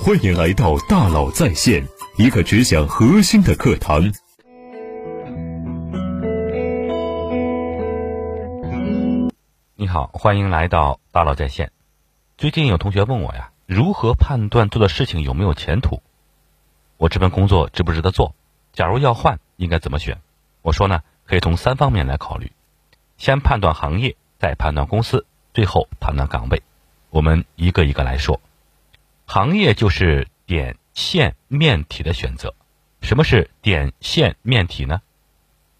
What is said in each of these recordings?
欢迎来到大佬在线，一个只讲核心的课堂。你好，欢迎来到大佬在线。最近有同学问我呀，如何判断做的事情有没有前途？我这份工作值不值得做？假如要换，应该怎么选？我说呢，可以从三方面来考虑：先判断行业，再判断公司，最后判断岗位。我们一个一个来说。行业就是点、线、面、体的选择。什么是点、线、面、体呢？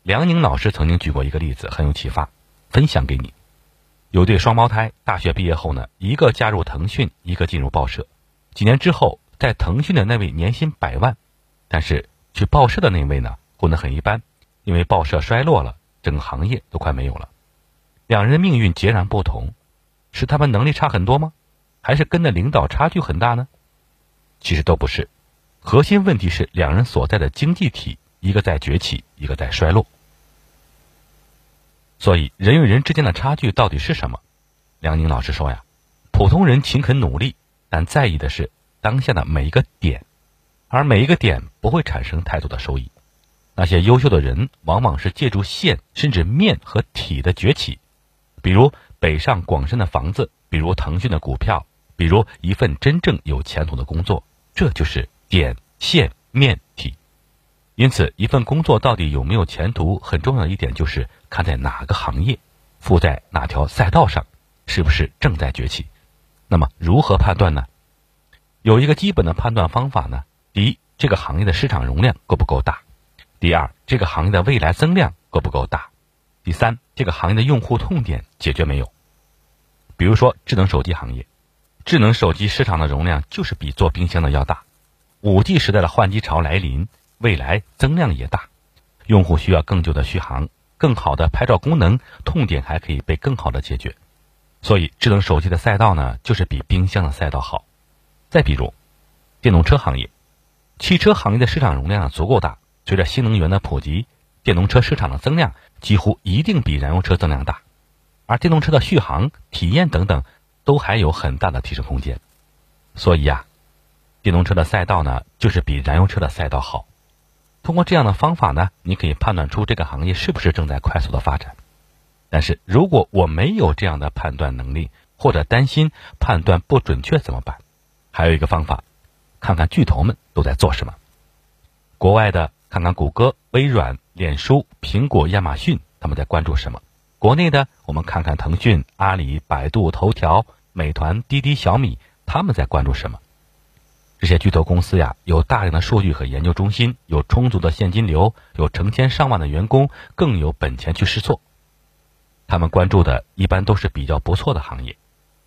梁宁老师曾经举过一个例子，很有启发，分享给你。有对双胞胎，大学毕业后呢，一个加入腾讯，一个进入报社。几年之后，在腾讯的那位年薪百万，但是去报社的那位呢，混得很一般，因为报社衰落了，整个行业都快没有了。两人命运截然不同，是他们能力差很多吗？还是跟的领导差距很大呢？其实都不是，核心问题是两人所在的经济体，一个在崛起，一个在衰落。所以人与人之间的差距到底是什么？梁宁老师说呀，普通人勤恳努力，但在意的是当下的每一个点，而每一个点不会产生太多的收益。那些优秀的人，往往是借助线甚至面和体的崛起，比如北上广深的房子，比如腾讯的股票。比如一份真正有前途的工作，这就是点线面体。因此，一份工作到底有没有前途，很重要的一点就是看在哪个行业，附在哪条赛道上，是不是正在崛起。那么，如何判断呢？有一个基本的判断方法呢。第一，这个行业的市场容量够不够大；第二，这个行业的未来增量够不够大；第三，这个行业的用户痛点解决没有。比如说，智能手机行业。智能手机市场的容量就是比做冰箱的要大，五 G 时代的换机潮来临，未来增量也大，用户需要更久的续航，更好的拍照功能，痛点还可以被更好的解决，所以智能手机的赛道呢，就是比冰箱的赛道好。再比如，电动车行业，汽车行业的市场容量足够大，随着新能源的普及，电动车市场的增量几乎一定比燃油车增量大，而电动车的续航、体验等等。都还有很大的提升空间，所以呀，电动车的赛道呢，就是比燃油车的赛道好。通过这样的方法呢，你可以判断出这个行业是不是正在快速的发展。但是如果我没有这样的判断能力，或者担心判断不准确怎么办？还有一个方法，看看巨头们都在做什么。国外的看看谷歌、微软、脸书、苹果、亚马逊，他们在关注什么？国内的，我们看看腾讯、阿里、百度、头条、美团、滴滴、小米，他们在关注什么？这些巨头公司呀，有大量的数据和研究中心，有充足的现金流，有成千上万的员工，更有本钱去试错。他们关注的一般都是比较不错的行业。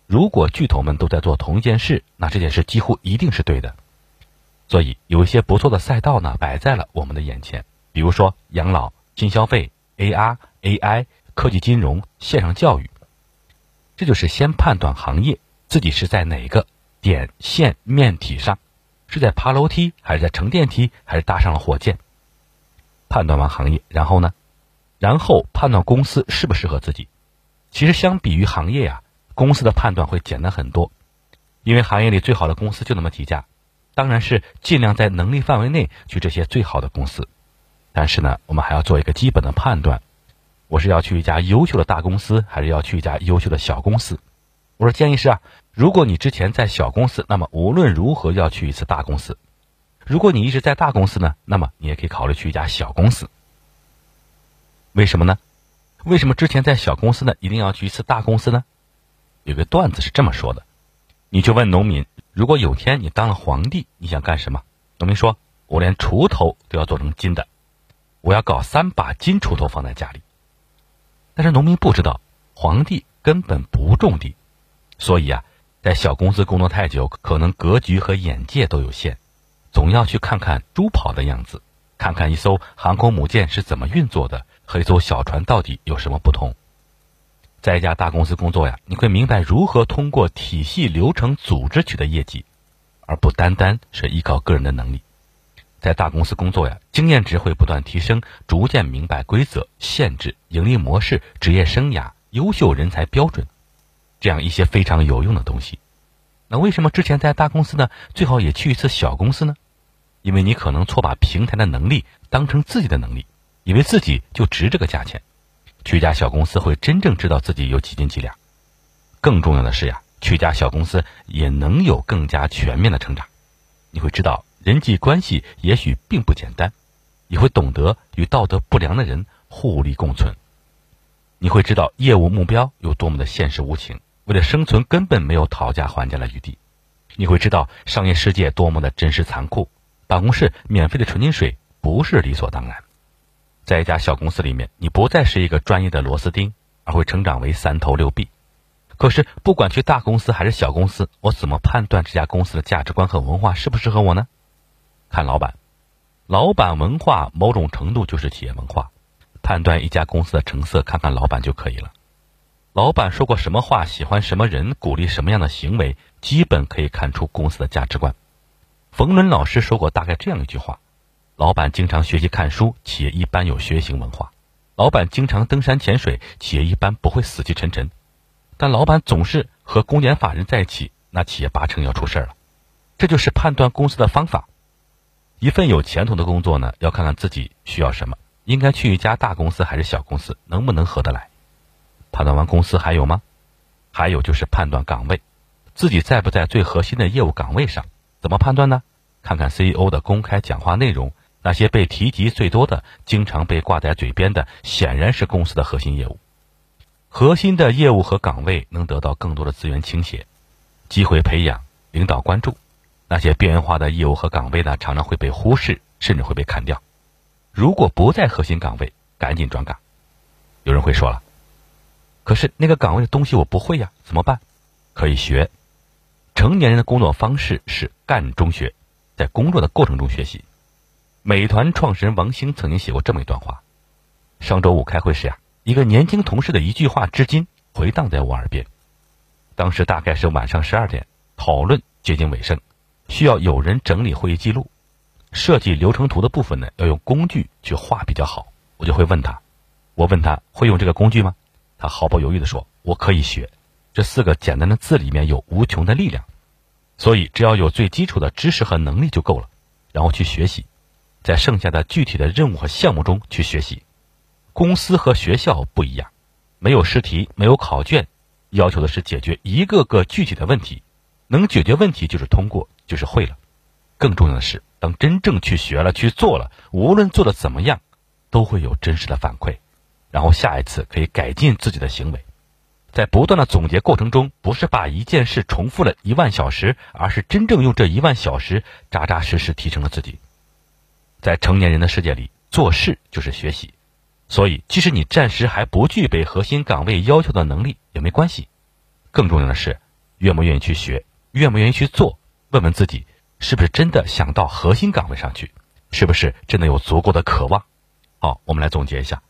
如果巨头们都在做同一件事，那这件事几乎一定是对的。所以，有一些不错的赛道呢，摆在了我们的眼前，比如说养老、新消费、AR、AI。科技、金融、线上教育，这就是先判断行业自己是在哪个点、线、面、体上，是在爬楼梯，还是在乘电梯，还是搭上了火箭？判断完行业，然后呢？然后判断公司适不适合自己。其实相比于行业呀，公司的判断会简单很多，因为行业里最好的公司就那么几家，当然是尽量在能力范围内去这些最好的公司。但是呢，我们还要做一个基本的判断。我是要去一家优秀的大公司，还是要去一家优秀的小公司？我说建议是啊，如果你之前在小公司，那么无论如何要去一次大公司；如果你一直在大公司呢，那么你也可以考虑去一家小公司。为什么呢？为什么之前在小公司呢，一定要去一次大公司呢？有个段子是这么说的：你去问农民，如果有天你当了皇帝，你想干什么？农民说：“我连锄头都要做成金的，我要搞三把金锄头放在家里。”但是农民不知道，皇帝根本不种地，所以啊，在小公司工作太久，可能格局和眼界都有限，总要去看看猪跑的样子，看看一艘航空母舰是怎么运作的，和一艘小船到底有什么不同。在一家大公司工作呀，你会明白如何通过体系、流程、组织取得业绩，而不单单是依靠个人的能力。在大公司工作呀，经验值会不断提升，逐渐明白规则、限制、盈利模式、职业生涯、优秀人才标准，这样一些非常有用的东西。那为什么之前在大公司呢，最好也去一次小公司呢？因为你可能错把平台的能力当成自己的能力，以为自己就值这个价钱。去一家小公司会真正知道自己有几斤几两。更重要的是呀，去一家小公司也能有更加全面的成长。你会知道人际关系也许并不简单，你会懂得与道德不良的人互利共存。你会知道业务目标有多么的现实无情，为了生存根本没有讨价还价的余地。你会知道商业世界多么的真实残酷，办公室免费的纯净水不是理所当然。在一家小公司里面，你不再是一个专业的螺丝钉，而会成长为三头六臂。可是，不管去大公司还是小公司，我怎么判断这家公司的价值观和文化适不适合我呢？看老板，老板文化某种程度就是企业文化。判断一家公司的成色，看看老板就可以了。老板说过什么话，喜欢什么人，鼓励什么样的行为，基本可以看出公司的价值观。冯仑老师说过大概这样一句话：老板经常学习看书，企业一般有学习文化；老板经常登山潜水，企业一般不会死气沉沉；但老板总是和公检法人在一起，那企业八成要出事了。这就是判断公司的方法。一份有前途的工作呢，要看看自己需要什么。应该去一家大公司还是小公司？能不能合得来？判断完公司还有吗？还有就是判断岗位，自己在不在最核心的业务岗位上？怎么判断呢？看看 CEO 的公开讲话内容，那些被提及最多的、经常被挂在嘴边的，显然是公司的核心业务。核心的业务和岗位能得到更多的资源倾斜、机会培养、领导关注。那些边缘化的业务和岗位呢，常常会被忽视，甚至会被砍掉。如果不在核心岗位，赶紧转岗。有人会说了，可是那个岗位的东西我不会呀，怎么办？可以学。成年人的工作方式是干中学，在工作的过程中学习。美团创始人王兴曾经写过这么一段话：上周五开会时呀，一个年轻同事的一句话，至今回荡在我耳边。当时大概是晚上十二点，讨论接近尾声，需要有人整理会议记录。设计流程图的部分呢，要用工具去画比较好。我就会问他，我问他会用这个工具吗？他毫不犹豫地说：“我可以学。”这四个简单的字里面有无穷的力量，所以只要有最基础的知识和能力就够了，然后去学习，在剩下的具体的任务和项目中去学习。公司和学校不一样，没有试题，没有考卷，要求的是解决一个个具体的问题，能解决问题就是通过，就是会了。更重要的是。当真正去学了、去做了，无论做的怎么样，都会有真实的反馈，然后下一次可以改进自己的行为。在不断的总结过程中，不是把一件事重复了一万小时，而是真正用这一万小时扎扎实实提升了自己。在成年人的世界里，做事就是学习，所以即使你暂时还不具备核心岗位要求的能力也没关系。更重要的是，愿不愿意去学，愿不愿意去做，问问自己。是不是真的想到核心岗位上去？是不是真的有足够的渴望？好，我们来总结一下：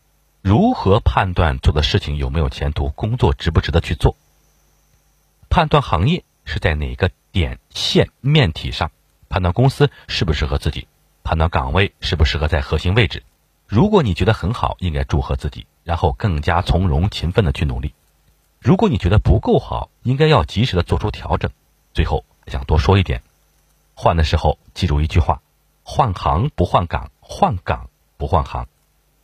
如何判断做的事情有没有前途，工作值不值得去做？判断行业是在哪个点线面体上？判断公司适不适合自己？判断岗位适不适合在核心位置？如果你觉得很好，应该祝贺自己，然后更加从容、勤奋的去努力。如果你觉得不够好，应该要及时的做出调整。最后想多说一点。换的时候记住一句话：换行不换岗，换岗不换行。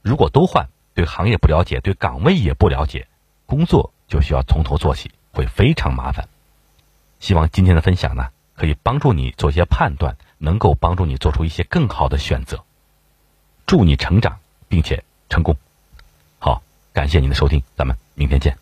如果都换，对行业不了解，对岗位也不了解，工作就需要从头做起，会非常麻烦。希望今天的分享呢，可以帮助你做一些判断，能够帮助你做出一些更好的选择。祝你成长，并且成功。好，感谢您的收听，咱们明天见。